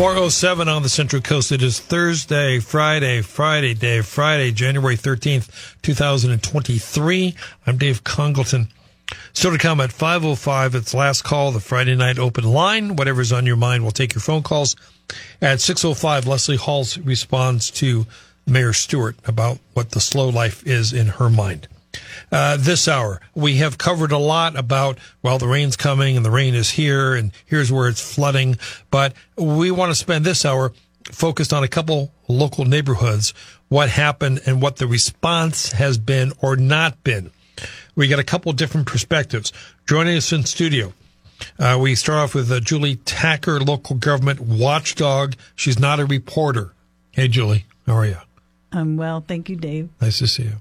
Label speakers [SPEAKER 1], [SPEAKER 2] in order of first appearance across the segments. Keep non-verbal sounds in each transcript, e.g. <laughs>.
[SPEAKER 1] 407 on the Central Coast. It is Thursday, Friday, Friday, Dave, Friday, January 13th, 2023. I'm Dave Congleton. Still to come at 505, it's last call, the Friday night open line. Whatever's on your mind, we'll take your phone calls. At 605, Leslie Halls responds to Mayor Stewart about what the slow life is in her mind. Uh, this hour, we have covered a lot about, well, the rain's coming and the rain is here and here's where it's flooding. But we want to spend this hour focused on a couple local neighborhoods, what happened and what the response has been or not been. We got a couple different perspectives. Joining us in studio, uh, we start off with uh, Julie Tacker, local government watchdog. She's not a reporter. Hey, Julie, how are you?
[SPEAKER 2] I'm well, thank you, Dave.
[SPEAKER 1] Nice to see you.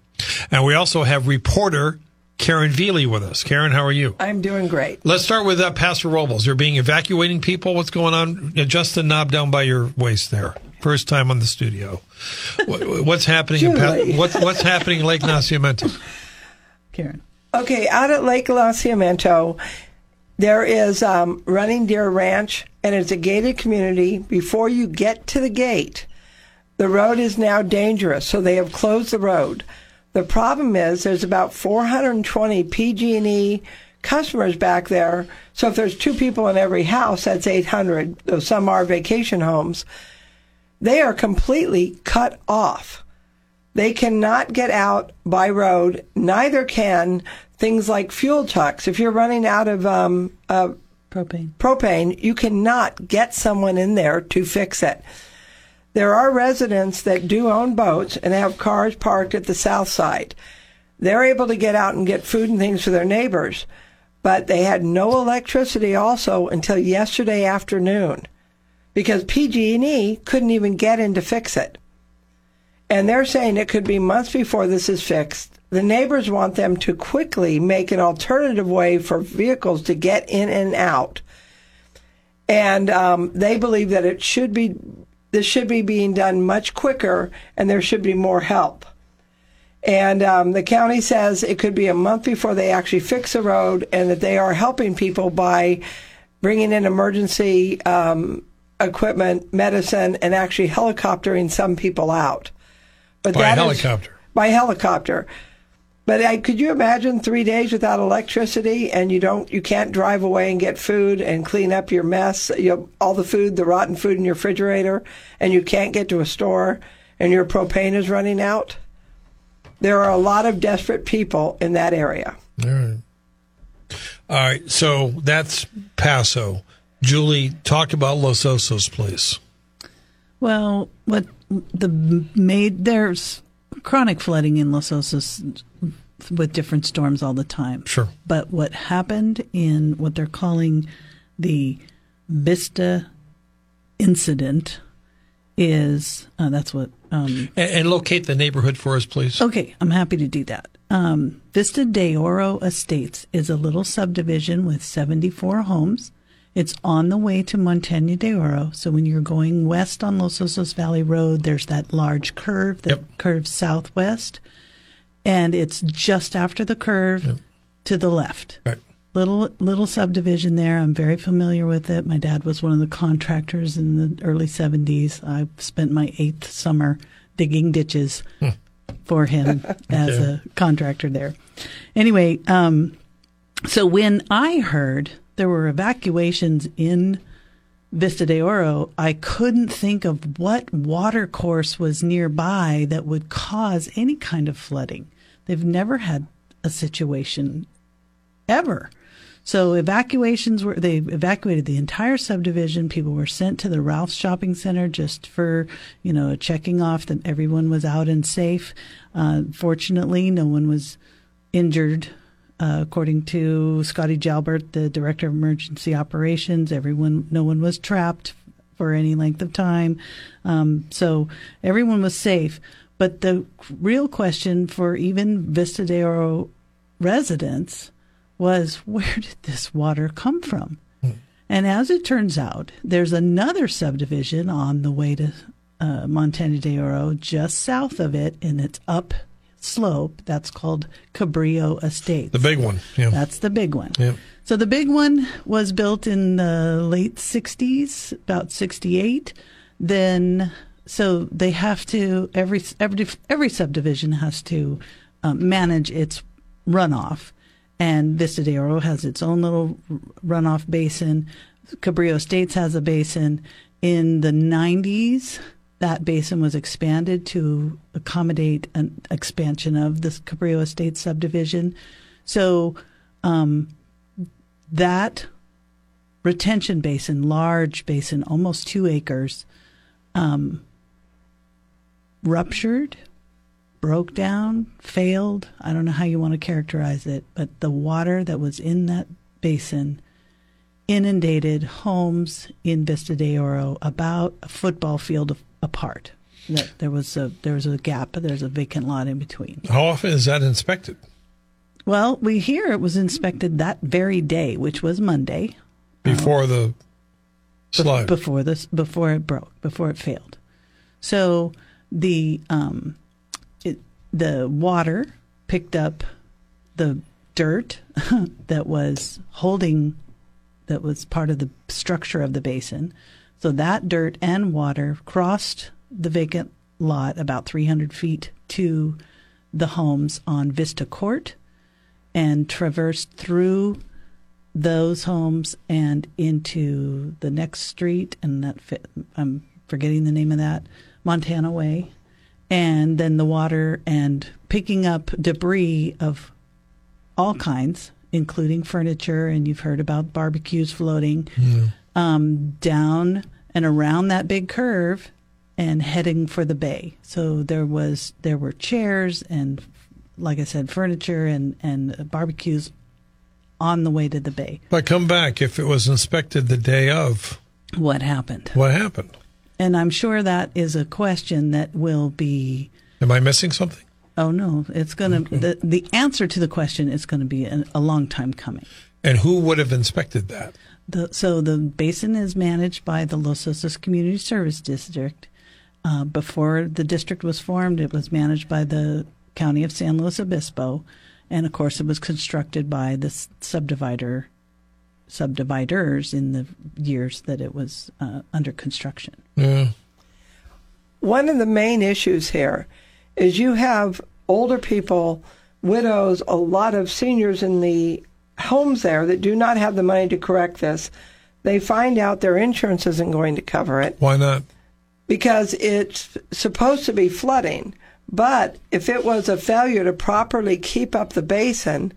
[SPEAKER 1] And we also have reporter Karen Velie with us. Karen, how are you?
[SPEAKER 3] I'm doing great.
[SPEAKER 1] Let's start with uh, Paso Robles. You're being evacuating people. What's going on? Adjust the knob down by your waist there. First time on the studio. What's happening? In pa- what's what's happening in Lake Nacimiento?
[SPEAKER 2] Karen.
[SPEAKER 3] Okay, out at Lake Nacimiento, there is um, Running Deer Ranch, and it's a gated community. Before you get to the gate, the road is now dangerous, so they have closed the road. The problem is there's about 420 PG&E E customers back there. So if there's two people in every house, that's 800. Though some are vacation homes. They are completely cut off. They cannot get out by road. Neither can things like fuel trucks. If you're running out of um, uh,
[SPEAKER 2] Propane.
[SPEAKER 3] propane, you cannot get someone in there to fix it. There are residents that do own boats and have cars parked at the south side. They're able to get out and get food and things for their neighbors, but they had no electricity also until yesterday afternoon because PG&E couldn't even get in to fix it. And they're saying it could be months before this is fixed. The neighbors want them to quickly make an alternative way for vehicles to get in and out. And um, they believe that it should be, this should be being done much quicker and there should be more help. And um, the county says it could be a month before they actually fix the road and that they are helping people by bringing in emergency um, equipment, medicine, and actually helicoptering some people out. But
[SPEAKER 1] By
[SPEAKER 3] that is-
[SPEAKER 1] helicopter.
[SPEAKER 3] by helicopter. But I, could you imagine three days without electricity and you don't, you can't drive away and get food and clean up your mess, you know, all the food, the rotten food in your refrigerator, and you can't get to a store and your propane is running out? There are a lot of desperate people in that area.
[SPEAKER 1] All right. All right. So that's Paso. Julie, talk about Los Osos, please.
[SPEAKER 2] Well, what the made there's chronic flooding in Los Osos with different storms all the time.
[SPEAKER 1] Sure.
[SPEAKER 2] But what happened in what they're calling the Vista incident is uh, that's what um,
[SPEAKER 1] And, and locate the neighborhood for us, please.
[SPEAKER 2] Okay, I'm happy to do that. Um, Vista de Oro Estates is a little subdivision with 74 homes. It's on the way to Montana de Oro. So when you're going west on Los Osos Valley Road, there's that large curve that
[SPEAKER 1] Yep.
[SPEAKER 2] curves southwest. And it's just after the curve to the left
[SPEAKER 1] Right.
[SPEAKER 2] little little subdivision there. I'm very familiar with it. My dad was one of the contractors in the early 70s. I spent my eighth summer digging ditches for him <laughs> as
[SPEAKER 1] Okay.
[SPEAKER 2] a contractor there. Anyway, um, so when I heard there were evacuations in Vista de Oro, I couldn't think of what water course was nearby that would cause any kind of flooding. They've never had a situation ever. So evacuations were they evacuated the entire subdivision. People were sent to the Ralph's shopping center just for you know checking off that everyone was out and safe. Uh, fortunately, no one was injured uh, according to Scotty Jalbert, the director of emergency operations, everyone, no one was trapped for any length of time. Um, so everyone was safe. But the real question for even Vista de Oro residents was where did this water come from? And as it turns out, there's another subdivision on the way to uh, Montana de Oro, just south of it, and it's up slope. That's called Cabrillo Estates.
[SPEAKER 1] The big one. Yeah.
[SPEAKER 2] That's the big one.
[SPEAKER 1] Yeah.
[SPEAKER 2] So the big one was built in the late 60s, about 68. Then, so they have to every every every subdivision has to um, manage its runoff, and Vista de Oro has its own little runoff basin. Cabrillo Estates has a basin. In the 90s, that basin was expanded to accommodate an expansion of the Cabrillo Estates subdivision. So um, that retention basin, large basin, almost two acres, um, ruptured, broke down, failed. I don't know how you want to characterize it, but the water that was in that basin inundated homes in Vista de Oro about a football field of, apart. That there was a there was a gap, there's a vacant lot in between.
[SPEAKER 1] How often is that inspected?
[SPEAKER 2] Well, we hear it was inspected that very day, which was Monday,
[SPEAKER 1] Before the slide.
[SPEAKER 2] before this before it broke, before it failed. So the um, it, the water picked up the dirt <laughs> that was holding that was part of the structure of the basin. So that dirt and water crossed the vacant lot about 300 feet to the homes on Vista Court and traversed through those homes and into the next street and that fit, I'm forgetting the name of that Montana Way. And then the water and picking up debris of all kinds including furniture and you've heard about barbecues floating um, down and around that big curve and heading for the bay so there was there were chairs and like I said furniture and and barbecues on the way to the bay
[SPEAKER 1] But come back if it was inspected the day of.
[SPEAKER 2] what happened
[SPEAKER 1] What happened?
[SPEAKER 2] And I'm sure that is a question that will be.
[SPEAKER 1] Am I missing something?
[SPEAKER 2] Oh no, it's going to the the answer to the question is going to be an, a long time coming.
[SPEAKER 1] And who would have inspected that?
[SPEAKER 2] The, so the basin is managed by the Los Osos Community Service District. Uh, before the district was formed, it was managed by the County of San Luis Obispo, and of course, it was constructed by the subdivider subdividers in the years that it was uh, under construction.
[SPEAKER 1] Yeah.
[SPEAKER 3] One of the main issues here is you have older people, widows, a lot of seniors in the homes there that do not have the money to correct this. They find out their insurance isn't going to cover it
[SPEAKER 1] Why not?
[SPEAKER 3] because it's supposed to be flooding. But if it was a failure to properly keep up the basin,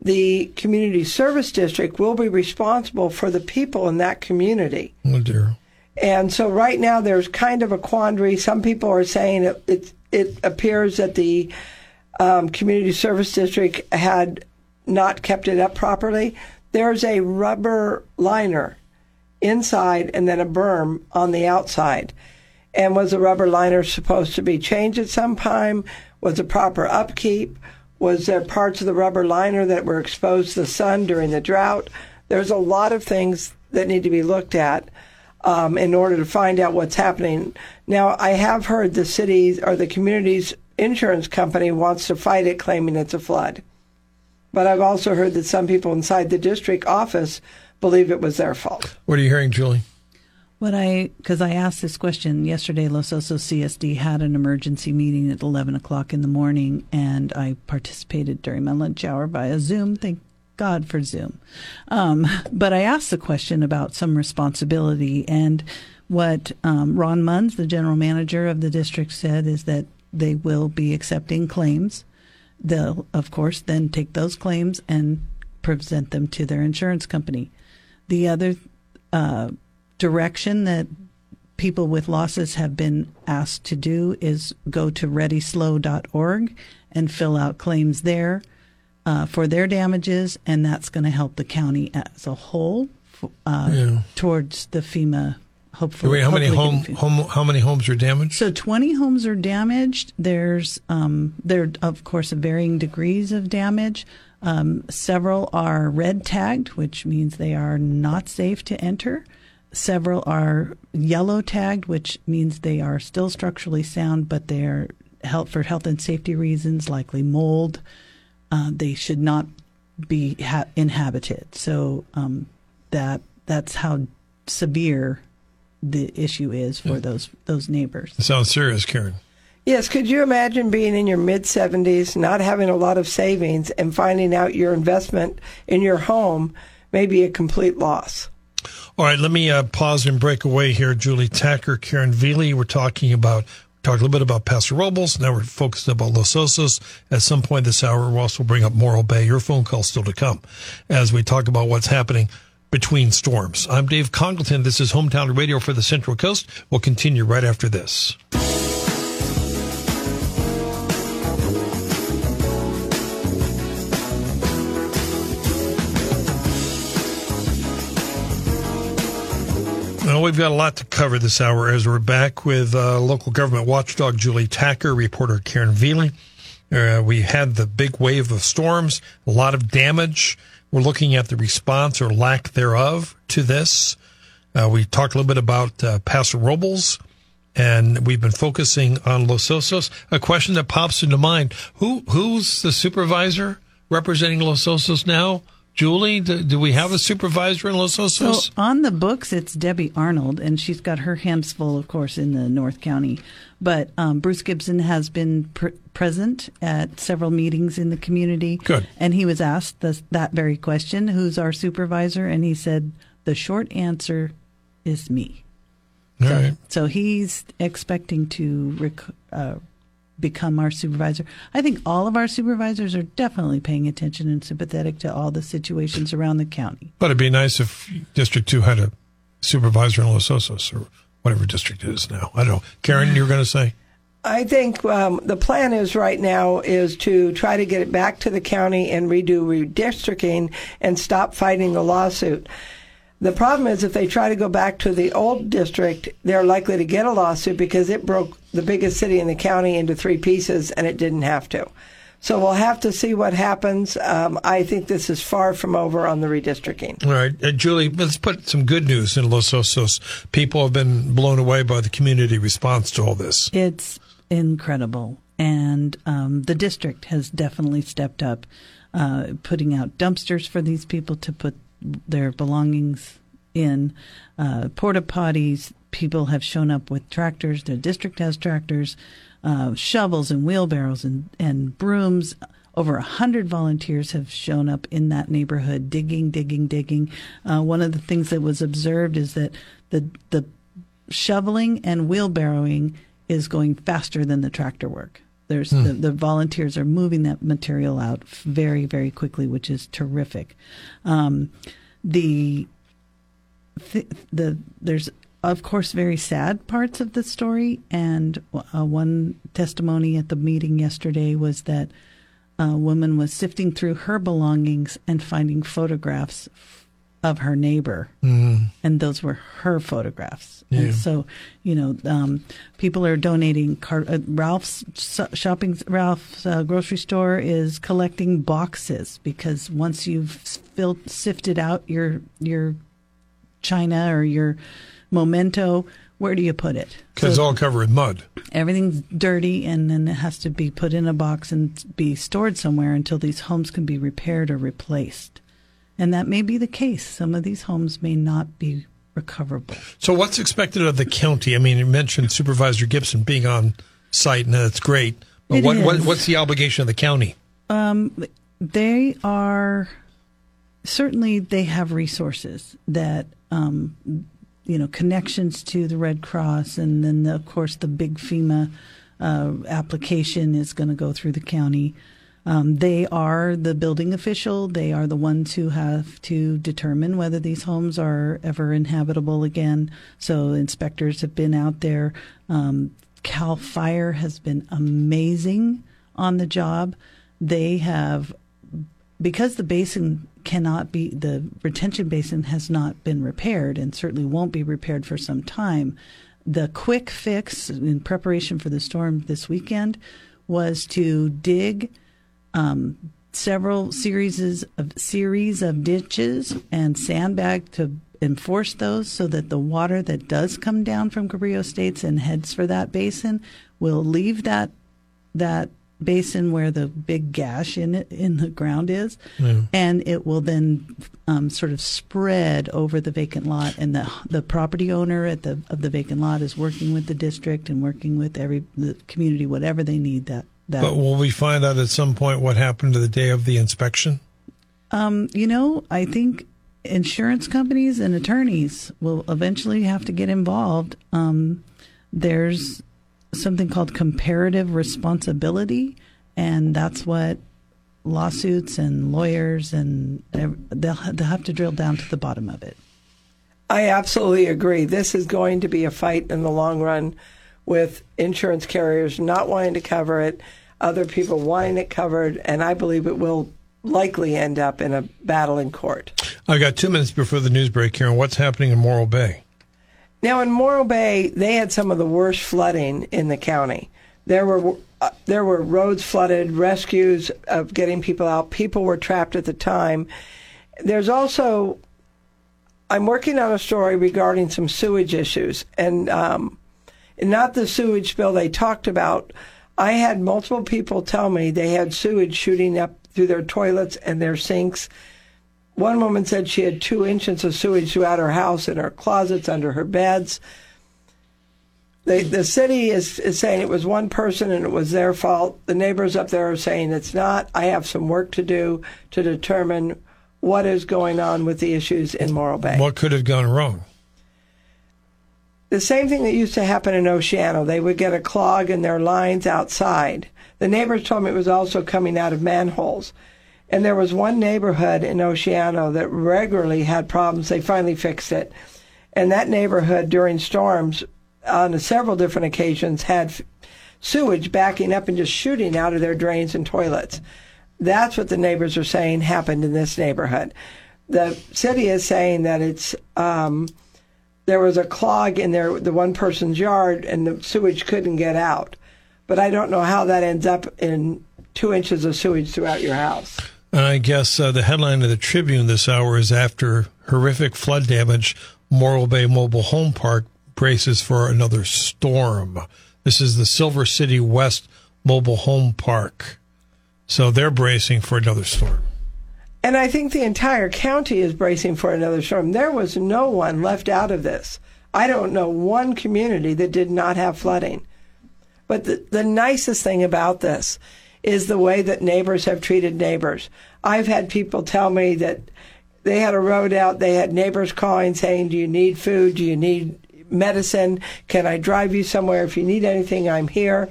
[SPEAKER 3] the community service district will be responsible for the people in that community.
[SPEAKER 1] Oh dear.
[SPEAKER 3] And so right now there's kind of a quandary. Some people are saying it it, it appears that the um, community service district had not kept it up properly. There's a rubber liner inside and then a berm on the outside. And was the rubber liner supposed to be changed at some time? Was the proper upkeep? Was there parts of the rubber liner that were exposed to the sun during the drought? There's a lot of things that need to be looked at um, in order to find out what's happening. Now, I have heard the city's or the community's insurance company wants to fight it, claiming it's a flood. But I've also heard that some people inside the district office believe it was their fault.
[SPEAKER 1] What are you hearing, Julie?
[SPEAKER 2] What I, because I asked this question yesterday, Los Osos CSD had an emergency meeting at 11 o'clock in the morning, and I participated during my lunch hour via Zoom. Thank God for Zoom. Um, but I asked the question about some responsibility, and what um, Ron Munds, the general manager of the district, said is that they will be accepting claims. They'll, of course, then take those claims and present them to their insurance company. The other uh, direction that people with losses have been asked to do is go to readyslo.org and fill out claims there. uh, for their damages, and that's going to help the county as a whole uh,
[SPEAKER 1] Yeah.
[SPEAKER 2] towards the FEMA. Hopefully,
[SPEAKER 1] Wait, how many
[SPEAKER 2] hopefully
[SPEAKER 1] home, home how many homes are damaged?
[SPEAKER 2] So 20 homes are damaged. There's um, there of course varying degrees of damage. Um, several are red tagged, which means they are not safe to enter. Several are yellow tagged, which means they are still structurally sound, but they are health for health and safety reasons, likely mold. Uh, they should not be ha- inhabited. So um, that that's how severe the issue is for those those neighbors.
[SPEAKER 1] It sounds serious, Karen.
[SPEAKER 3] Yes, could you imagine being in your mid 70s, not having a lot of savings, and finding out your investment in your home may be a complete loss?
[SPEAKER 1] All right, let me uh, pause and break away here. Julie Tacker, Karen Velie. We're talking about talked a little bit about Paso Robles. Now we're focused about Los Osos. At some point this hour, we'll also bring up Morro Bay. Your phone call still to come as we talk about what's happening between storms. I'm Dave Congleton. This is Hometown Radio for the Central Coast. We'll continue right after this. Well, we've got a lot to cover this hour as we're back with uh, local government watchdog Julie Tacker, reporter Karen Velie. Uh, we had the big wave of storms, a lot of damage. We're looking at the response or lack thereof to this. Uh, we talked a little bit about uh, Paso Robles, and we've been focusing on Los Osos. A question that pops into mind: Who who's the supervisor representing Los Osos now? Julie, do, do we have a supervisor in Los Osos?
[SPEAKER 2] So on the books, it's Debbie Arnold, and she's got her hands full, of course, in the North County. But um, Bruce Gibson has been pr- present at several meetings in the community.
[SPEAKER 1] Good.
[SPEAKER 2] And he was asked this, that very question who's our supervisor? And he said, the short answer is me.
[SPEAKER 1] All right.
[SPEAKER 2] So he's expecting to rec- uh, become our supervisor. I think all of our supervisors are definitely paying attention and sympathetic to all the situations around the county.
[SPEAKER 1] But it'd be nice if District 2 had a supervisor in Los Osos or whatever district it is now. I don't know. Karen, you were going to say?
[SPEAKER 3] I think um, the plan is right now is to try to get it back to the county and redo redistricting and stop fighting the lawsuit. The problem is if they try to go back to the old district, they're likely to get a lawsuit because it broke the biggest city in the county into three pieces and it didn't have to. So we'll have to see what happens. Um, I think this is far from over on the redistricting.
[SPEAKER 1] All right. Uh, Julie, let's put some good news in Los Osos. People have been blown away by the community response to all this.
[SPEAKER 2] It's incredible. And um, the district has definitely stepped up, uh, putting out dumpsters for these people to put their belongings in, uh, porta potties. People have shown up with tractors. The district has tractors, uh, shovels and wheelbarrows and, and brooms. Over a hundred volunteers have shown up in that neighborhood, digging, digging, digging. Uh, one of the things that was observed is that the the shoveling and wheelbarrowing is going faster than the tractor work. There's the, the volunteers are moving that material out very very quickly, which is terrific. Um, the th- the there's of course very sad parts of the story, and uh, one testimony at the meeting yesterday was that a woman was sifting through her belongings and finding photographs of her neighbor, and those were her photographs.
[SPEAKER 1] Yeah.
[SPEAKER 2] And so, you know, um, people are donating. Car- uh, Ralph's shopping, Ralph's uh, grocery store is collecting boxes because once you've filled, sifted out your your china or your memento, where do you put it?
[SPEAKER 1] Because it's
[SPEAKER 2] So
[SPEAKER 1] all covered in mud.
[SPEAKER 2] everything's dirty, and then it has to be put in a box and be stored somewhere until these homes can be repaired or replaced. And that may be the case. Some of these homes may not be recoverable.
[SPEAKER 1] So, what's expected of the county? I mean, you mentioned Supervisor Gibson being on site, and that's great. But what, what,
[SPEAKER 2] is.
[SPEAKER 1] the obligation of the county?
[SPEAKER 2] They are certainly they have resources that um, you know connections to the Red Cross, and then of course the big FEMA uh, application is going to go through the county. Um, they are the building official. They are the ones who have to determine whether these homes are ever inhabitable again. So inspectors have been out there. Um, Cal Fire has been amazing on the job. They have because the basin cannot be the retention basin has not been repaired and certainly won't be repaired for some time. The quick fix in preparation for the storm this weekend was to dig um, several series of series of ditches and sandbag to enforce those so that the water that does come down from Cabrillo Estates and heads for that basin will leave that that basin where the big gash in it in the ground is, and it will then um, sort of spread over the vacant lot. And the the property owner at the of the vacant lot is working with the district and working with every the community, whatever they need. That that
[SPEAKER 1] But will we find out at some point what happened to the day of the inspection?
[SPEAKER 2] Um, you know, I think insurance companies and attorneys will eventually have to get involved. Um, there's something called comparative responsibility, and that's what lawsuits and lawyers and they'll, they'll have to drill down to the bottom of it.
[SPEAKER 3] I absolutely agree. This is going to be a fight in the long run with insurance carriers not wanting to cover it, other people wanting it covered, and I believe it will likely end up in a battle in court.
[SPEAKER 1] I've got two minutes before the news break here. And what's happening in Morro Bay?
[SPEAKER 3] Now in Morro Bay, they had some of the worst flooding in the county. There were uh, there were roads flooded, rescues of getting people out. People were trapped at the time. There's also I'm working on a story regarding some sewage issues, and um, not the sewage bill they talked about. I had multiple people tell me they had sewage shooting up through their toilets and their sinks. One woman said she had two inches of sewage throughout her house, in her closets, under her beds. The, the city is, is saying it was one person and it was their fault. The neighbors up there are saying it's not. I have some work to do to determine what is going on with the issues in Morro Bay.
[SPEAKER 1] What could have gone wrong?
[SPEAKER 3] The same thing that used to happen in Oceano. They would get a clog in their lines outside. The neighbors told me it was also coming out of manholes. And there was one neighborhood in Oceano that regularly had problems. They finally fixed it. And that neighborhood during storms on several different occasions had sewage backing up and just shooting out of their drains and toilets. That's what the neighbors are saying happened in this neighborhood. The city is saying that it's um, there was a clog in their the one person's yard and the sewage couldn't get out. But I don't know how that ends up in two inches of sewage throughout your house.
[SPEAKER 1] And I guess uh, the headline of the Tribune this hour is after horrific flood damage, Morro Bay Mobile Home Park braces for another storm. This is the Silver City West Mobile Home Park. So they're bracing for another storm.
[SPEAKER 3] And I think the entire county is bracing for another storm. There was no one left out of this. I don't know one community that did not have flooding. But the, the nicest thing about this is the way that neighbors have treated neighbors. I've had people tell me that they had a road out, they had neighbors calling saying, Do you need food? Do you need medicine? Can I drive you somewhere? If you need anything, I'm here.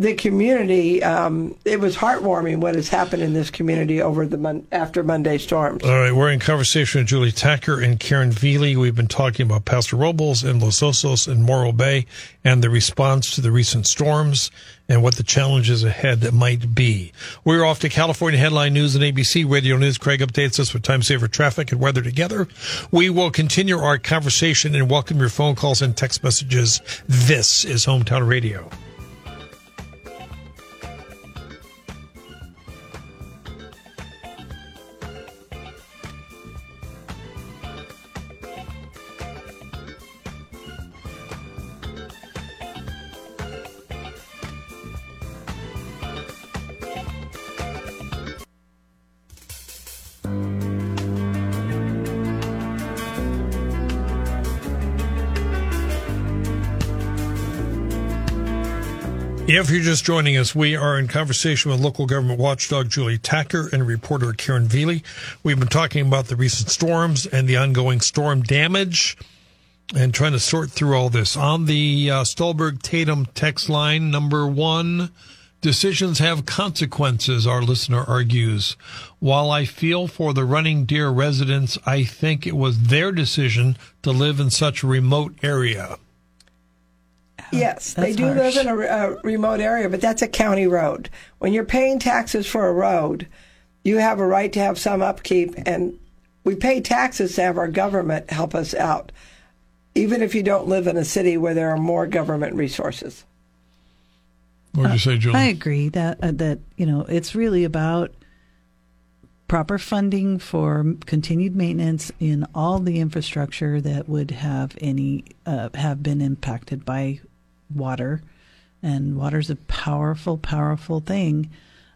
[SPEAKER 3] The community, um, it was heartwarming what has happened in this community over the mon- after Monday storms.
[SPEAKER 1] All right, we're in conversation with Julie Tacker and Karen Velie. We've been talking about Paso Robles and Los Osos and Morro Bay and the response to the recent storms and what the challenges ahead might be. We're off to California Headline News and ABC Radio News. Craig updates us with time saver traffic and weather together. We will continue our conversation and welcome your phone calls and text messages. This is Hometown Radio. If you're just joining us, we are in conversation with local government watchdog Julie Tacker and reporter Karen Velie. We've been talking about the recent storms and the ongoing storm damage and trying to sort through all this. On the uh, Stolberg Tatum text line, number one, decisions have consequences, our listener argues. While I feel for the Running Deer residents, I think it was their decision to live in such a remote area.
[SPEAKER 3] Yes, they
[SPEAKER 2] That's
[SPEAKER 3] do live in a, a remote area, but that's a county road. When you're paying taxes for a road, you have a right to have some upkeep, and we pay taxes to have our government help us out, even if you don't live in a city where there are more government resources.
[SPEAKER 1] What would you say, Julie?
[SPEAKER 2] I agree that uh, that you know it's really about proper funding for continued maintenance in all the infrastructure that would have any uh, have been impacted by water, and water's a powerful, powerful thing.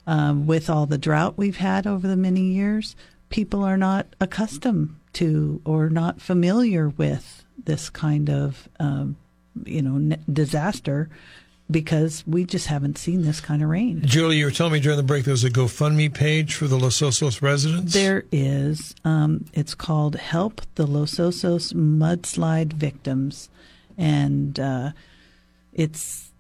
[SPEAKER 2] Um, with all the drought we've had over the many years, people are not accustomed to or not familiar with this kind of um, you know n- disaster because we just haven't seen this kind of rain.
[SPEAKER 1] Julie, you were telling me during the break there's a GoFundMe page for the Los Osos residents.
[SPEAKER 2] There is. Um, it's called Help the Los Osos Mudslide Victims. And uh, it's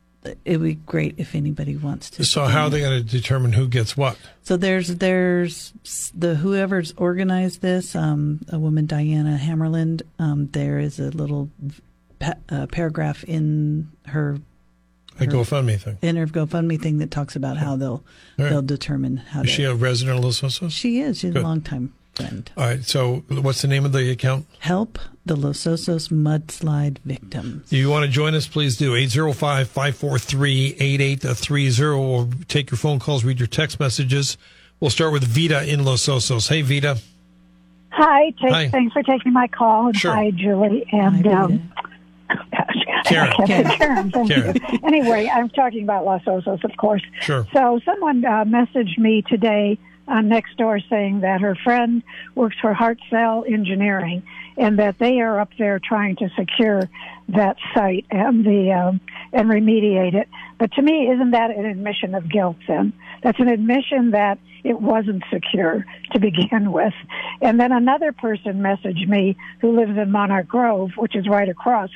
[SPEAKER 2] it would be great if anybody wants to.
[SPEAKER 1] So how are they going to determine who gets what?
[SPEAKER 2] So there's there's the whoever's organized this, um, a woman Diana Hammerland. Um, there is a little pa- uh, paragraph in her
[SPEAKER 1] A GoFundMe thing.
[SPEAKER 2] in her GoFundMe thing that talks about how they'll
[SPEAKER 1] right.
[SPEAKER 2] they'll determine how
[SPEAKER 1] Is
[SPEAKER 2] to.
[SPEAKER 1] she a resident of Los Osos?
[SPEAKER 2] she is. She's
[SPEAKER 1] Good.
[SPEAKER 2] a longtime friend.
[SPEAKER 1] All right. So what's the name of the account?
[SPEAKER 2] Help the Los Osos mudslide victims.
[SPEAKER 1] If you want to join us, please do. 805-543-8830 or take your phone calls, read your text messages. We'll start with Vita in Los Osos. Hey, Vita.
[SPEAKER 4] Hi, take,
[SPEAKER 1] Hi.
[SPEAKER 4] thanks for taking my call.
[SPEAKER 1] Sure.
[SPEAKER 4] Hi, Julie. And
[SPEAKER 2] Hi,
[SPEAKER 4] um, gosh, <laughs>
[SPEAKER 1] Karen.
[SPEAKER 4] I Karen. Thank
[SPEAKER 1] Karen.
[SPEAKER 4] you. Anyway, I'm talking about Los Osos, of course.
[SPEAKER 1] Sure.
[SPEAKER 4] So someone uh, messaged me today on Nextdoor saying that her friend works for Hartzell Engineering and that they are up there trying to secure that site and the um, and remediate it. But to me, isn't that an admission of guilt? Then that's an admission that it wasn't secure to begin with. And then another person messaged me who lives in Monarch Grove, which is right across,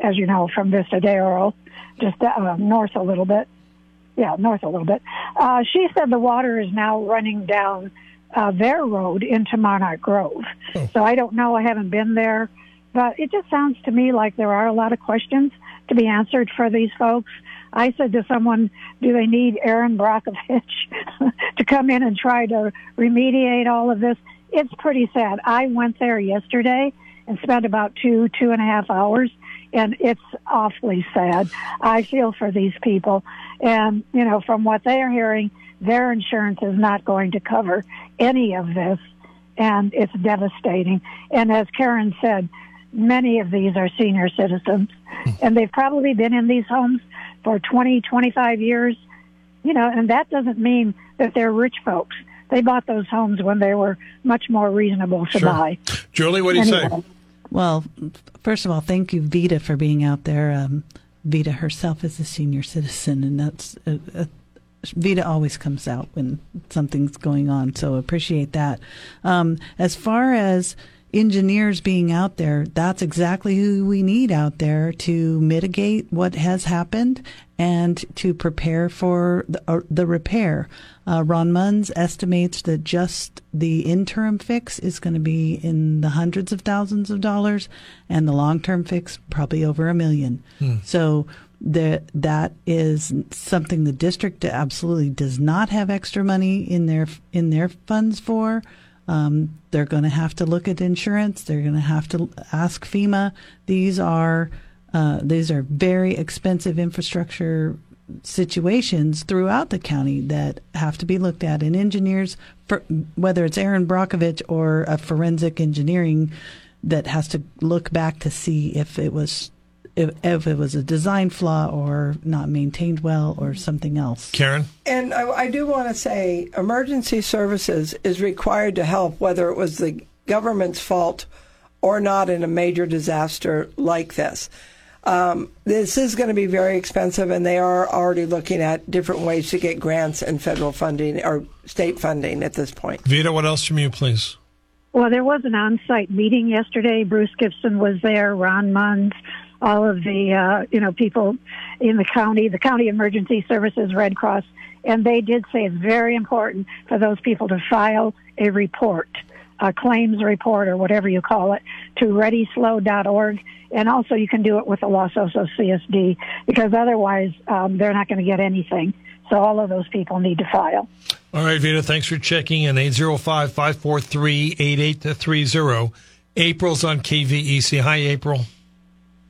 [SPEAKER 4] as you know, from Vista de Oro, just uh, north a little bit yeah, north a little bit. Uh, she said the water is now running down uh, their road into Monarch Grove. So I don't know. I haven't been there, but it just sounds to me like there are a lot of questions to be answered for these folks. I said to someone, "Do they need Erin Brockovich <laughs> to come in and try to remediate all of this?" It's pretty sad. I went there yesterday and spent about two two and a half hours and it's awfully sad. I feel for these people. And, you know, from what they are hearing, their insurance is not going to cover any of this. And it's devastating. And as Karen said, many of these are senior citizens hmm. and they've probably been in these homes for 20, 25 years, you know, and that doesn't mean that they're rich folks. They bought those homes when they were much more reasonable to
[SPEAKER 1] Sure.
[SPEAKER 4] buy.
[SPEAKER 1] Julie, what do you say?
[SPEAKER 2] Well, first of all, thank you, Vita, for being out there. Um, Vita herself is a senior citizen, and that's uh, uh, Vita always comes out when something's going on. So appreciate that. Um, as far as engineers being out there, that's exactly who we need out there to mitigate what has happened and to prepare for the, uh, the repair. Uh, Ron Munds estimates that just the interim fix is going to be in the hundreds of thousands of dollars, and the long term fix probably over a million. So that that is something the district absolutely does not have extra money in their in their funds for. Um, they're going to have to look at insurance. They're going to have to ask FEMA. These are uh, these are very expensive infrastructure situations throughout the county that have to be looked at. And engineers, for, whether it's Erin Brockovich or a forensic engineering that has to look back to see if it was if, if it was a design flaw or not maintained well or something else.
[SPEAKER 1] Karen?
[SPEAKER 3] And I, I do want to say emergency services is required to help whether it was the government's fault or not in a major disaster like this. Um, this is going to be very expensive, and they are already looking at different ways to get grants and federal funding or state funding at this point.
[SPEAKER 1] Vita, what else from you, please?
[SPEAKER 4] Well, there was an on-site meeting yesterday. Bruce Gibson was there, Ron Munds, all of the, uh, you know, people in the county, the county emergency services, Red Cross, and they did say it's very important for those people to file a report, a claims report or whatever you call it, to readyslo.org. And also you can do it with the Los Osos CSD because otherwise um, they're not going to get anything. So all of those people need to file.
[SPEAKER 1] All right, Vita, thanks for checking in. 805 543 8830. April's on KVEC. Hi, April.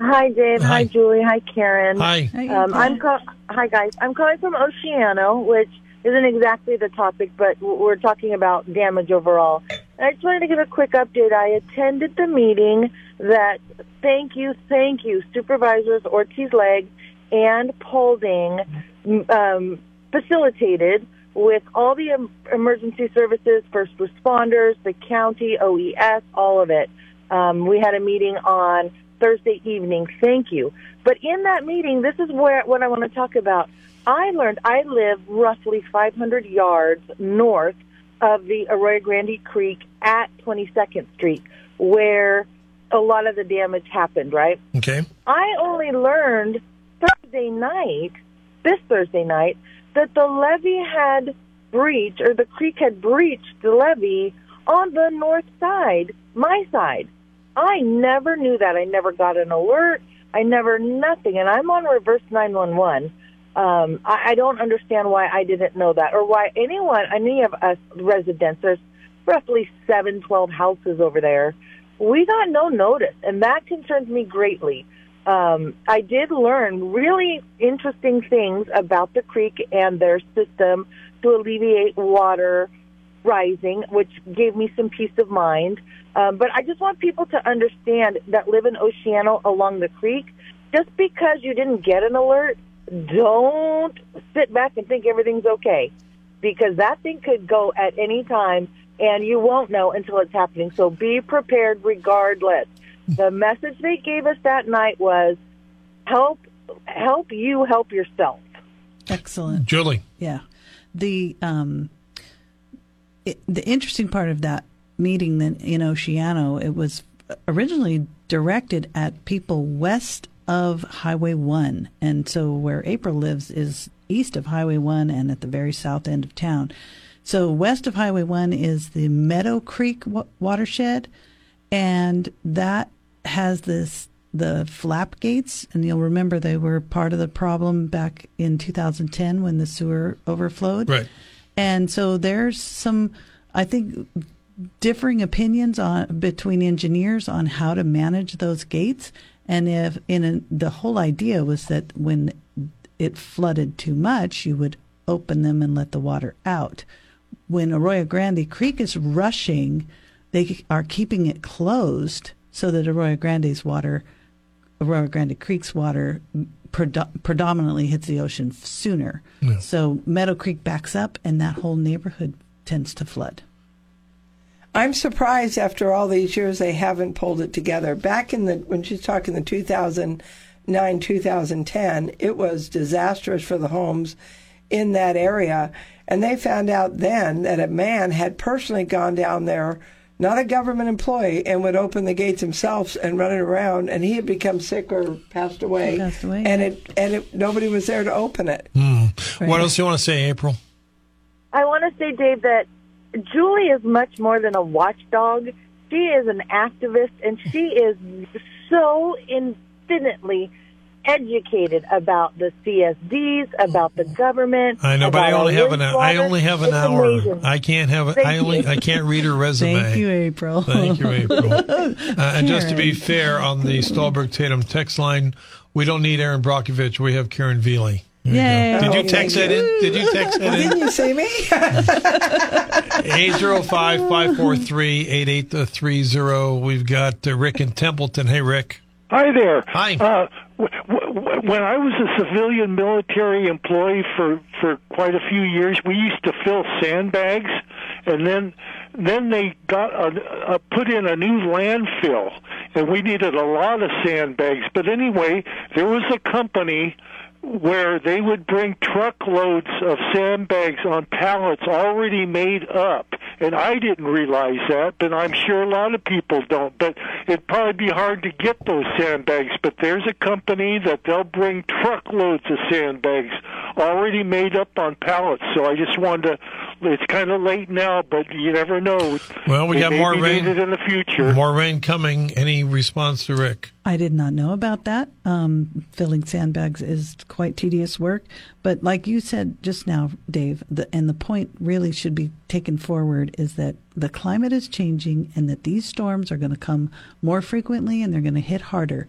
[SPEAKER 5] Hi, Dave.
[SPEAKER 1] Hi.
[SPEAKER 5] Hi, Julie. Hi, Karen.
[SPEAKER 1] Hi.
[SPEAKER 2] Hi,
[SPEAKER 5] Um, I'm call- Hi, guys. I'm calling from Oceano, which isn't exactly the topic, but we're talking about damage overall. I just wanted to give a quick update. I attended the meeting that thank you, thank you, Supervisors Ortiz Legg and Paulding um, facilitated with all the em- emergency services, first responders, the county, OES, all of it. Um, we had a meeting on Thursday evening. Thank you. But in that meeting, this is where what I want to talk about. I learned I live roughly 500 yards north of the Arroyo Grande Creek at 22nd Street, where a lot of the damage happened. Right.
[SPEAKER 1] Okay.
[SPEAKER 5] I only learned Thursday night, this Thursday night, that the levee had breached, or the creek had breached the levee on the north side, my side. I never knew that. I never got an alert. I never nothing, and I'm on reverse 911. Um, I, I don't understand why I didn't know that, or why anyone, any of us residents, there's roughly seven, twelve houses over there. We got no notice, and that concerns me greatly um, I did learn really interesting things about the creek and their system to alleviate water rising, which gave me some peace of mind. Um, but I just want people to understand that live in Oceano along the creek. Just because you didn't get an alert, don't sit back and think everything's okay, because that thing could go at any time, and you won't know until it's happening. So be prepared regardless. The message they gave us that night was help help you help yourself.
[SPEAKER 2] Excellent.
[SPEAKER 1] Julie.
[SPEAKER 2] Yeah. The um it, the interesting part of that meeting then in Oceano, it was originally directed at people west of Highway 1. And so where April lives is east of Highway 1 and at the very south end of town. So west of Highway 1 is the Meadow Creek wa- watershed and that has this the flap gates and you'll remember they were part of the problem back in 2010 when the sewer overflowed
[SPEAKER 1] Right.
[SPEAKER 2] and so there's some i think differing opinions on between engineers on how to manage those gates and if in a, the whole idea was that when it flooded too much you would open them and let the water out. When arroyo grande creek is rushing they are keeping it closed so that arroyo grande's water arroyo grande creek's water predo- predominantly hits the ocean sooner. So meadow creek backs up and that whole neighborhood tends to flood
[SPEAKER 3] I'm surprised after all these years they haven't pulled it together. Back in the when she's talking the 2009 2010, it was disastrous for the homes in that area, and they found out then that a man had personally gone down there, not a government employee, and would open the gates himself and run it around, and he had become sick or passed away.
[SPEAKER 2] Passed away.
[SPEAKER 3] and it and it, nobody was there to open it. Hmm.
[SPEAKER 1] What else do you want to say, April?
[SPEAKER 5] I want to say, Dave, that Julie is much more than a watchdog. She is an activist, and she is so infinitely educated about the CSDs, about the government.
[SPEAKER 1] I know, but I only have an I only have an
[SPEAKER 5] It's
[SPEAKER 1] hour.
[SPEAKER 5] amazing.
[SPEAKER 1] I can't have it.
[SPEAKER 5] Thank
[SPEAKER 1] I only
[SPEAKER 5] you.
[SPEAKER 1] I can't read her resume.
[SPEAKER 2] thank you april
[SPEAKER 1] Thank you, April. <laughs> Uh, and just to be fair, on the Stolberg Tatum text line, we don't need Erin Brockovich. We have Karen Velie. There you
[SPEAKER 2] Yay.
[SPEAKER 1] go. Did you
[SPEAKER 3] Oh,
[SPEAKER 1] text
[SPEAKER 3] thank
[SPEAKER 1] that in? Did you text that
[SPEAKER 3] Didn't you see me? <laughs>
[SPEAKER 1] 805 543 8830. We've got uh, Rick in Templeton. Hey, Rick.
[SPEAKER 6] Hi there.
[SPEAKER 1] Hi.
[SPEAKER 6] Uh, w- w- when I was a civilian military employee for for quite a few years, we used to fill sandbags, and then then they got a, a, put in a new landfill, and we needed a lot of sandbags. But anyway, there was a company where they would bring truckloads of sandbags on pallets already made up. And I didn't realize that, but I'm sure a lot of people don't. But it'd probably be hard to get those sandbags. But there's a company that they'll bring truckloads of sandbags already made up on pallets. So I just wanted to. It's kind of late now, but you never know.
[SPEAKER 1] Well, we
[SPEAKER 6] They
[SPEAKER 1] got more rain.
[SPEAKER 6] in the future.
[SPEAKER 1] More rain coming. Any response to Rick?
[SPEAKER 2] I did not know about that. Um, filling sandbags is quite tedious work. But like you said just now, Dave, the, and the point really should be taken forward is that the climate is changing and that these storms are going to come more frequently and they're going to hit harder.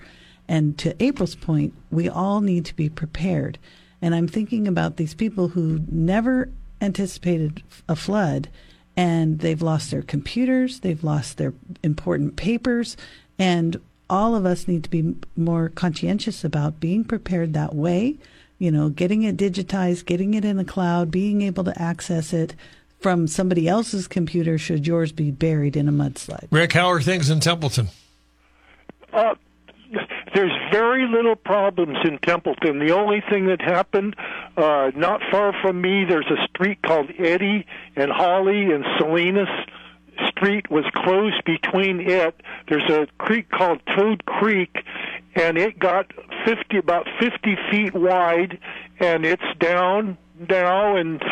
[SPEAKER 2] And to April's point, we all need to be prepared. And I'm thinking about these people who never anticipated a flood and they've lost their computers, they've lost their important papers, and all of us need to be more conscientious about being prepared that way. You know, getting it digitized, getting it in the cloud, being able to access it from somebody else's computer should yours be buried in a mudslide.
[SPEAKER 1] Rick, how are things in Templeton?
[SPEAKER 6] Uh, there's very little problems in Templeton. The only thing that happened, uh, not far from me, there's a street called Eddie and Holly and Salinas Street was closed between it. There's a creek called Toad Creek, and it got 50, about 50 feet wide, and it's down now, and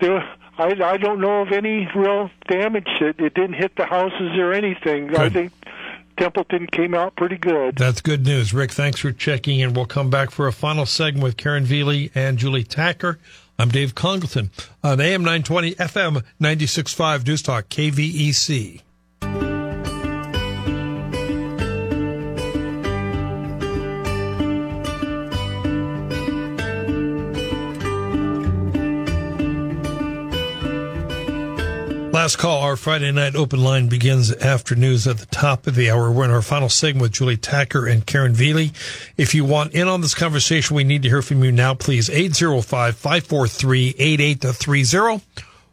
[SPEAKER 6] there. I, I don't know of any real damage. It, it didn't hit the houses or anything. I think Templeton came out pretty good.
[SPEAKER 1] That's good news. Rick, thanks for checking in. We'll come back for a final segment with Karen Velie and Julie Tacker. I'm Dave Congalton on AM 920 FM 96.5 News Talk KVEC. Last call, our Friday night open line begins after news at the top of the hour. We're in our final segment with Julie Tacker and Karen Velie. If you want in on this conversation, we need to hear from you now, please. 805-543-8830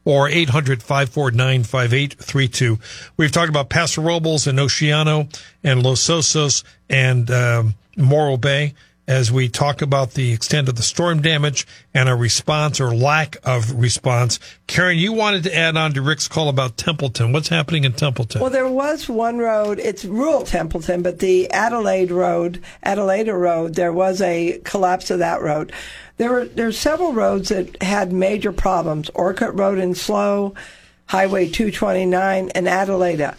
[SPEAKER 1] or 800-549-5832. We've talked about Paso Robles and Oceano and Los Osos and um, Morro Bay as we talk about the extent of the storm damage and a response or lack of response. Karen, you wanted to add on to Rick's call about Templeton. What's happening in Templeton?
[SPEAKER 3] Well, there was one road. It's rural Templeton, but the Adelaide Road, Adelaide Road, there was a collapse of that road. There were there's several roads that had major problems. Orcutt Road in SLO, Highway 229, and Adelaide.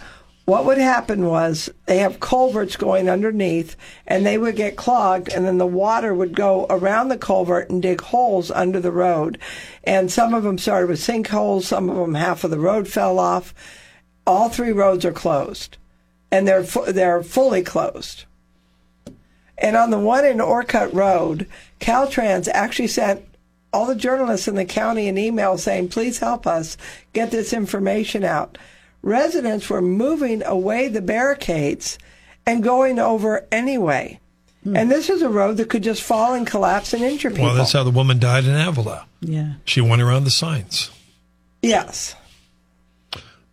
[SPEAKER 3] What would happen was they have culverts going underneath, and they would get clogged, and then the water would go around the culvert and dig holes under the road. And some of them started with sinkholes. Some of them, half of the road fell off. All three roads are closed, and they're fu- they're fully closed. And on the one in Orcutt Road, Caltrans actually sent all the journalists in the county an email saying, please help us get this information out. Residents were moving away the barricades and going over anyway. And this is a road that could just fall and collapse and injure people.
[SPEAKER 1] well, that's how the woman died in Avila.
[SPEAKER 2] Yeah.
[SPEAKER 1] She went around the signs.
[SPEAKER 3] yes.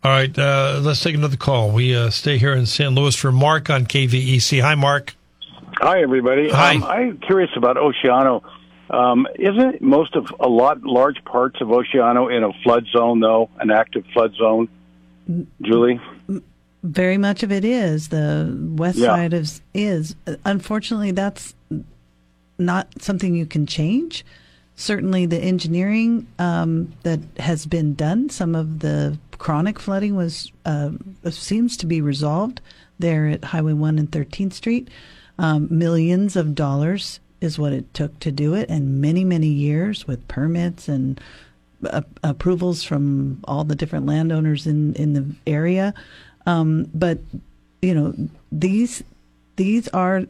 [SPEAKER 1] All right, uh, let's take another call. We uh, stay here in San Luis for Mark on KVEC. Hi, Mark.
[SPEAKER 7] Hi, everybody.
[SPEAKER 1] Hi.
[SPEAKER 7] Um, I'm curious about Oceano. Um, isn't most of a lot large parts of Oceano in a flood zone, though, an active flood zone? Julie,
[SPEAKER 2] Very much of it is. The west
[SPEAKER 7] Yeah.
[SPEAKER 2] side is is. Unfortunately, that's not something you can change. Certainly, the engineering um, that has been done, some of the chronic flooding was uh, seems to be resolved there at Highway One and Thirteenth Street. Um, millions of dollars is what it took to do it, and many many years with permits and approvals from all the different landowners in in the area. Um, but you know these these are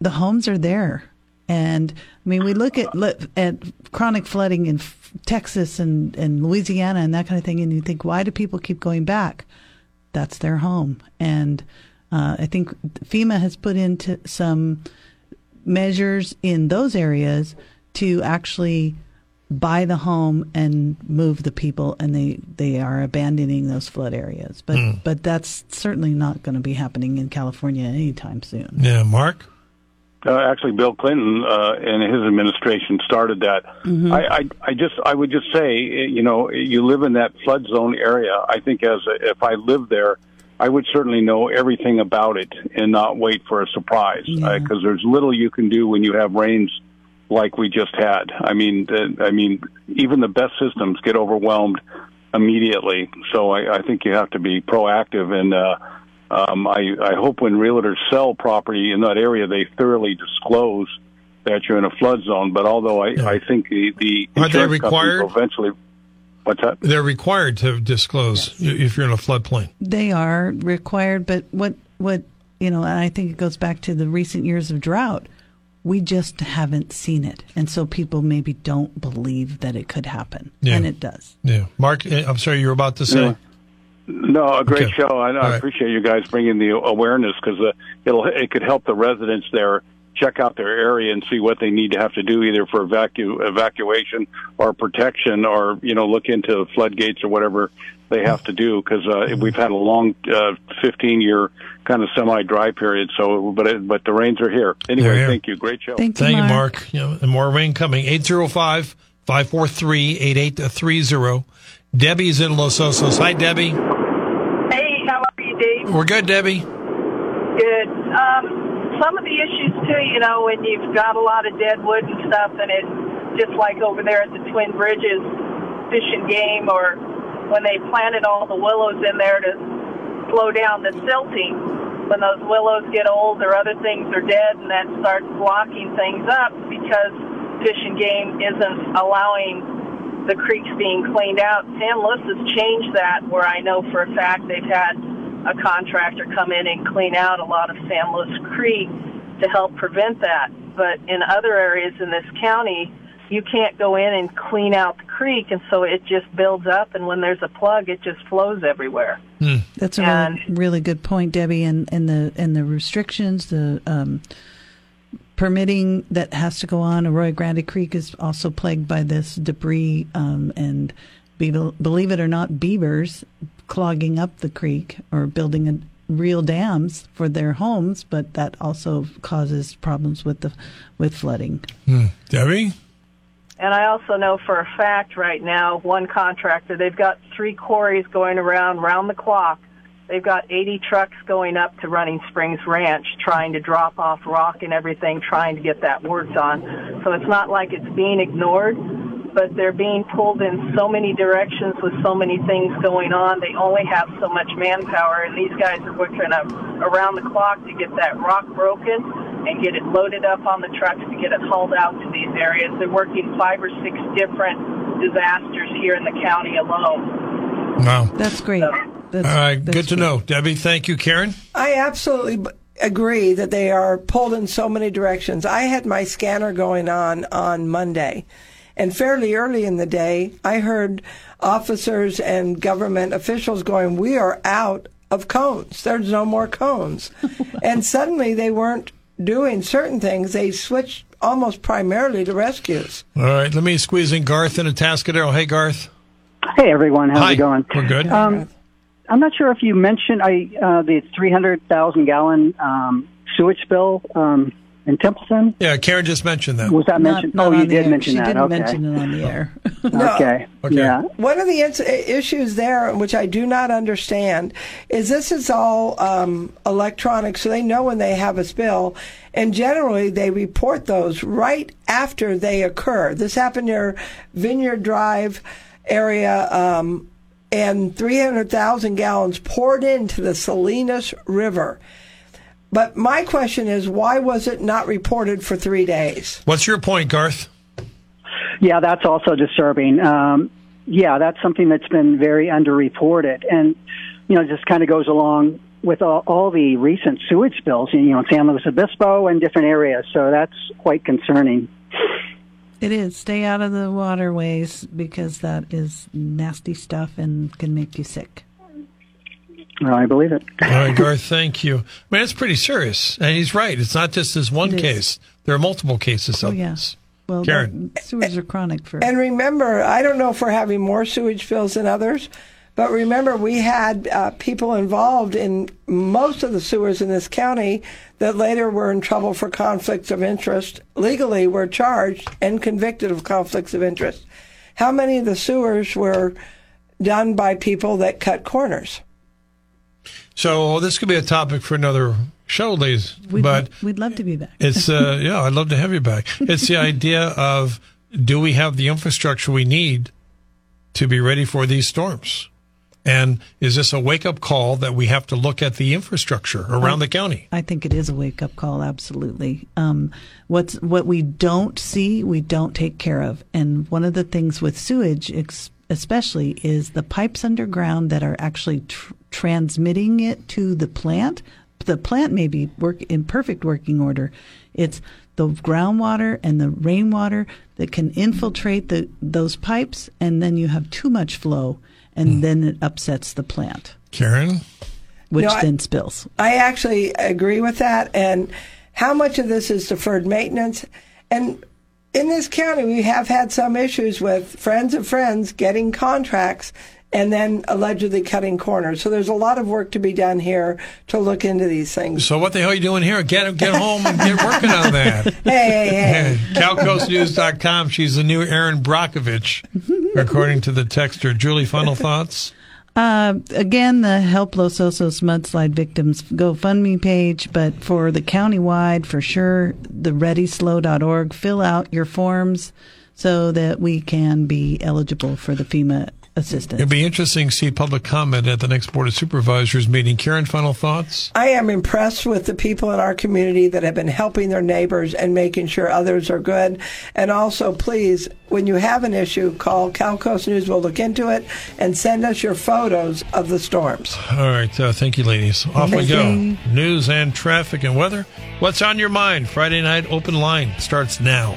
[SPEAKER 2] the homes are there, and I mean we look at at chronic flooding in Texas and and Louisiana and that kind of thing, and you think why do people keep going back? That's their home, and uh, I think FEMA has put into some measures in those areas to actually buy the home and move the people and they they are abandoning those flood areas but but that's certainly not going to be happening in California anytime soon
[SPEAKER 1] Yeah, Mark.
[SPEAKER 7] uh, actually, Bill Clinton uh, and his administration started that. I, I, I just, I would just say, you know, you live in that flood zone area. I think as a, if I lived there, I would certainly know everything about it and not wait for a surprise
[SPEAKER 2] Yeah.
[SPEAKER 7] because there's little you can do when you have rains like we just had. I mean, I mean, even the best systems get overwhelmed immediately. So I, I think you have to be proactive and. Uh, um, I, I hope when realtors sell property in that area, they thoroughly disclose that you're in a flood zone. But although I, I think the, the
[SPEAKER 1] Aren't they required?
[SPEAKER 7] will eventually, what's that?
[SPEAKER 1] They're required to disclose if you're in a floodplain.
[SPEAKER 2] They are required, but what what you know, and I think it goes back to the recent years of drought. We just haven't seen it, and so people maybe don't believe that it could happen,
[SPEAKER 1] Yeah.
[SPEAKER 2] and it does.
[SPEAKER 1] Yeah, Mark, eh, I'm sorry, you were about to say.
[SPEAKER 7] Yeah. No, a great
[SPEAKER 1] Okay.
[SPEAKER 7] show. I, I
[SPEAKER 1] right.
[SPEAKER 7] appreciate you guys bringing the awareness because uh, it'll it could help the residents there check out their area and see what they need to have to do either for evacu- evacuation or protection or you know look into floodgates or whatever they have to do because uh, we've had a long uh, 15 year kind of semi dry period. So, but it, but the rains are here anyway.
[SPEAKER 1] Here.
[SPEAKER 7] Thank you. Great show.
[SPEAKER 2] Thank you,
[SPEAKER 1] Thank you,
[SPEAKER 2] Mark.
[SPEAKER 1] Mark. Yeah, and more rain coming. 805 543 8830. Debbie's in Los Osos. Hi, Debbie.
[SPEAKER 8] Hey, how are you, Dave?
[SPEAKER 1] We're good, Debbie.
[SPEAKER 8] Good. Um, some of the issues too, you know, when you've got a lot of dead wood and stuff, and it's just like over there at the Twin Bridges, Fish and Game, or when they planted all the willows in there to slow down the silting. When those willows get old or other things are dead, and that starts blocking things up because Fish and Game isn't allowing the creeks being cleaned out. San Luis has changed that, where I know for a fact they've had a contractor come in and clean out a lot of San Luis Creek to help prevent that. But in other areas in this county, you can't go in and clean out the creek, and so it just builds up. And when there's a plug, it just flows everywhere.
[SPEAKER 2] That's a really, really good point, Debbie. And, and the and the restrictions, the um, permitting that has to go on. Arroyo Grande Creek is also plagued by this debris, um, and be, believe it or not, beavers clogging up the creek or building a, real dams for their homes. But that also causes problems with the with flooding. Hmm.
[SPEAKER 1] Debbie?
[SPEAKER 8] And I also know for a fact right now, one contractor, they've got three quarries going around round the clock. They've got 80 trucks going up to Running Springs Ranch trying to drop off rock and everything, trying to get that worked on. So it's not like it's being ignored, but they're being pulled in so many directions with so many things going on. They only have so much manpower, and these guys are working up around the clock to get that rock broken and get it loaded up on the trucks to get it hauled out to these areas. They're working five or six different disasters here in the county alone.
[SPEAKER 1] Wow.
[SPEAKER 2] That's great. That's,
[SPEAKER 1] All right,
[SPEAKER 2] that's
[SPEAKER 1] good to
[SPEAKER 2] great.
[SPEAKER 1] know. Debbie, thank you. Karen?
[SPEAKER 3] I absolutely b- agree that they are pulled in so many directions. I had my scanner going on on Monday, and fairly early in the day, I heard officers and government officials going, "We are out of cones. There's no more cones," <laughs> and suddenly they weren't doing certain things. They switched almost primarily to rescues.
[SPEAKER 1] All right, let me squeeze in Garth in Atascadero. Hey, Garth.
[SPEAKER 9] Hey everyone, how's
[SPEAKER 1] Hi.
[SPEAKER 9] it going?
[SPEAKER 1] We're good.
[SPEAKER 9] Um, I'm not sure if you mentioned I uh, the 300,000 gallon um, sewage spill um, in Templeton.
[SPEAKER 1] Yeah, Karen just mentioned that.
[SPEAKER 9] Was that
[SPEAKER 2] Not-
[SPEAKER 9] mentioned?
[SPEAKER 2] not
[SPEAKER 9] oh, you did
[SPEAKER 2] air.
[SPEAKER 9] mention
[SPEAKER 2] she
[SPEAKER 9] that.
[SPEAKER 2] didn't
[SPEAKER 9] okay.
[SPEAKER 2] mention it on the air. <laughs>
[SPEAKER 9] Okay.
[SPEAKER 1] Okay.
[SPEAKER 9] Yeah.
[SPEAKER 3] One of the ins- issues there, which I do not understand, is this is all um, electronic, so they know when they have a spill, and generally they report those right after they occur. This happened near Vineyard Drive area, um, and 300,000 gallons poured into the Salinas River. But my question is, why was it not reported for three days?
[SPEAKER 1] What's your point, Garth?
[SPEAKER 9] Yeah, that's also disturbing. Um, yeah, that's something that's been very underreported, and you know, just kind of goes along with all, all the recent sewage spills, you know, in San Luis Obispo and different areas. So that's quite concerning.
[SPEAKER 2] It is. Stay out of the waterways because that is nasty stuff and can make you sick.
[SPEAKER 9] I believe it.
[SPEAKER 1] All right, Garth, thank you. I mean, it's pretty serious. And he's right. It's not just this one case, there are multiple cases
[SPEAKER 2] Oh,
[SPEAKER 1] of
[SPEAKER 2] yeah.
[SPEAKER 1] this.
[SPEAKER 2] Well,
[SPEAKER 1] Karen.
[SPEAKER 2] the sewers are chronic for.
[SPEAKER 3] And remember, I don't know if we're having more sewage fills than others, but remember, we had uh, people involved in most of the sewers in this county that later were in trouble for conflicts of interest, legally were charged and convicted of conflicts of interest. How many of the sewers were done by people that cut corners?
[SPEAKER 1] So this could be a topic for another show, ladies.
[SPEAKER 2] We'd,
[SPEAKER 1] but
[SPEAKER 2] we'd love to be back.
[SPEAKER 1] it's uh, <laughs> yeah, I'd love to have you back. It's the idea of do we have the infrastructure we need to be ready for these storms? And is this a wake up call that we have to look at the infrastructure around the county?
[SPEAKER 2] I think it is a wake up call. Absolutely. Um, what's what we don't see, we don't take care of. And one of the things with sewage, ex- especially, is the pipes underground that are actually tr- transmitting it to the plant. The plant may be work in perfect working order. It's the groundwater and the rainwater that can infiltrate the those pipes, and then you have too much flow, and hmm. then it upsets the plant,
[SPEAKER 1] Karen?
[SPEAKER 2] which
[SPEAKER 3] No, I-
[SPEAKER 2] then spills.
[SPEAKER 3] I actually agree with that. And how much of this is deferred maintenance? And in this county, we have had some issues with friends of friends getting contracts and then allegedly cutting corners. So there's a lot of work to be done here to look into these things.
[SPEAKER 1] So what the hell are you doing here? Get get home and get working on that. <laughs>
[SPEAKER 3] Hey, hey, hey. <laughs>
[SPEAKER 1] CalcoastNews.com. She's the new Erin Brockovich, <laughs> according to the texter. Julie, final thoughts?
[SPEAKER 2] Uh, again, the Help Los Osos mudslide victims GoFundMe page, but for the countywide, for sure, the readyslo.org. Fill out your forms so that we can be eligible for the FEMA assistance.
[SPEAKER 1] It'd be interesting to see public comment at the next Board of Supervisors meeting. Karen, final thoughts?
[SPEAKER 3] I am impressed with the people in our community that have been helping their neighbors and making sure others are good. And also, please, when you have an issue, call Cal Coast News. We'll look into it and send us your photos of the storms.
[SPEAKER 1] All right. Uh, thank you, ladies. Off we go.
[SPEAKER 2] you.
[SPEAKER 1] News and traffic and weather. What's on your mind? Friday night open line starts now.